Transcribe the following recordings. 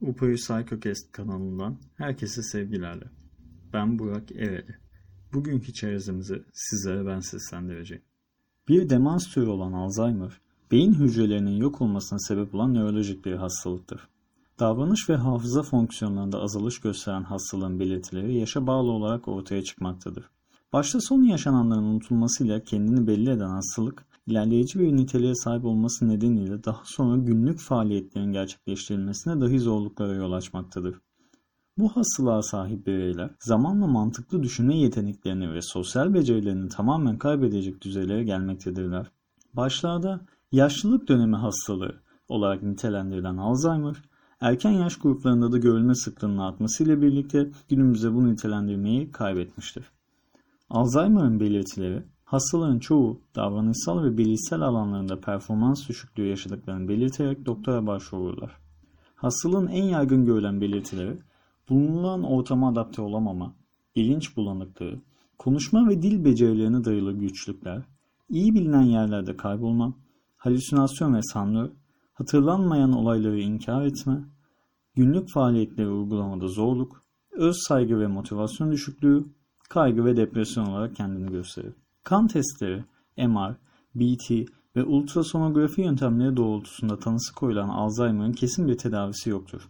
Upo'yu Psychocast kanalından herkese sevgilerle. Ben Burak Eveli. Bugünkü çerezimizi sizlere ben seslendireceğim. Bir demans türü olan Alzheimer, beyin hücrelerinin yok olmasına sebep olan nörolojik bir hastalıktır. Davranış ve hafıza fonksiyonlarında azalış gösteren hastalığın belirtileri yaşa bağlı olarak ortaya çıkmaktadır. Başta son yaşananların unutulmasıyla kendini belli eden hastalık, ilerleyici bir niteliğe sahip olması nedeniyle daha sonra günlük faaliyetlerin gerçekleştirilmesine dahi zorluklara yol açmaktadır. Bu hastalığa sahip bireyler zamanla mantıklı düşünme yeteneklerini ve sosyal becerilerini tamamen kaybedecek düzeylere gelmektedirler. Başlarda yaşlılık dönemi hastalığı olarak nitelendirilen Alzheimer, erken yaş gruplarında da görülme sıklığının artmasıyla birlikte günümüzde bu nitelendirmeyi kaybetmiştir. Alzheimer'ın belirtileri Hastaların çoğu davranışsal ve bilişsel alanlarında performans düşüklüğü yaşadıklarını belirterek doktora başvururlar. Hastalığın en yaygın görülen belirtileri bulunulan ortama adapte olamama, bilinç bulanıklığı, konuşma ve dil becerilerine dayalı güçlükler, iyi bilinen yerlerde kaybolma, halüsinasyon ve sanrı, hatırlanmayan olayları inkar etme, günlük faaliyetleri uygulamada zorluk, öz saygı ve motivasyon düşüklüğü, kaygı ve depresyon olarak kendini gösterir. Kan testleri, MR, BT ve ultrasonografi yöntemleri doğrultusunda tanısı koyulan Alzheimer'ın kesin bir tedavisi yoktur.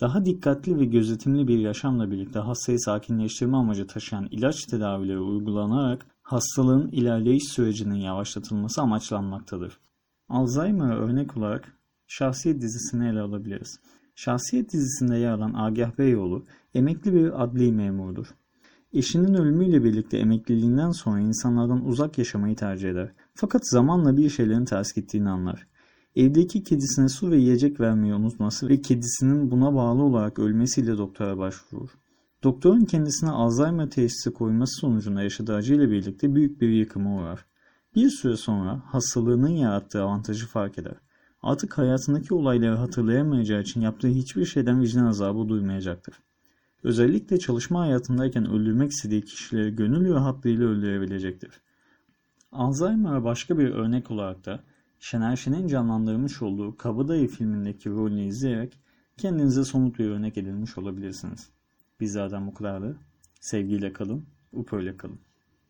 Daha dikkatli ve gözetimli bir yaşamla birlikte hastayı sakinleştirme amacı taşıyan ilaç tedavileri uygulanarak hastalığın ilerleyiş sürecinin yavaşlatılması amaçlanmaktadır. Alzheimer'a örnek olarak Şahsiyet dizisini ele alabiliriz. Şahsiyet dizisinde yer alan Agah Beyoğlu emekli bir adli memurdur. Eşinin ölümüyle birlikte emekliliğinden sonra insanlardan uzak yaşamayı tercih eder. Fakat zamanla bir şeylerin ters gittiğini anlar. Evdeki kedisine su ve yiyecek vermeyi unutması ve kedisinin buna bağlı olarak ölmesiyle doktora başvurur. Doktorun kendisine Alzheimer teşhisi koyması sonucunda yaşadığı acıyla birlikte büyük bir yıkıma uğrar. Bir süre sonra hastalığının yarattığı avantajı fark eder. Artık hayatındaki olayları hatırlayamayacağı için yaptığı hiçbir şeyden vicdan azabı duymayacaktır. Özellikle çalışma hayatındayken öldürmek istediği kişileri gönül rahatlığıyla öldürebilecektir. Alzheimer'a başka bir örnek olarak da Şener Şen'in canlandırmış olduğu Kabadayı filmindeki rolünü izleyerek kendinize somut bir örnek edilmiş olabilirsiniz. Bizlerden bu kadardı. Sevgiyle kalın, UPÖ ile kalın.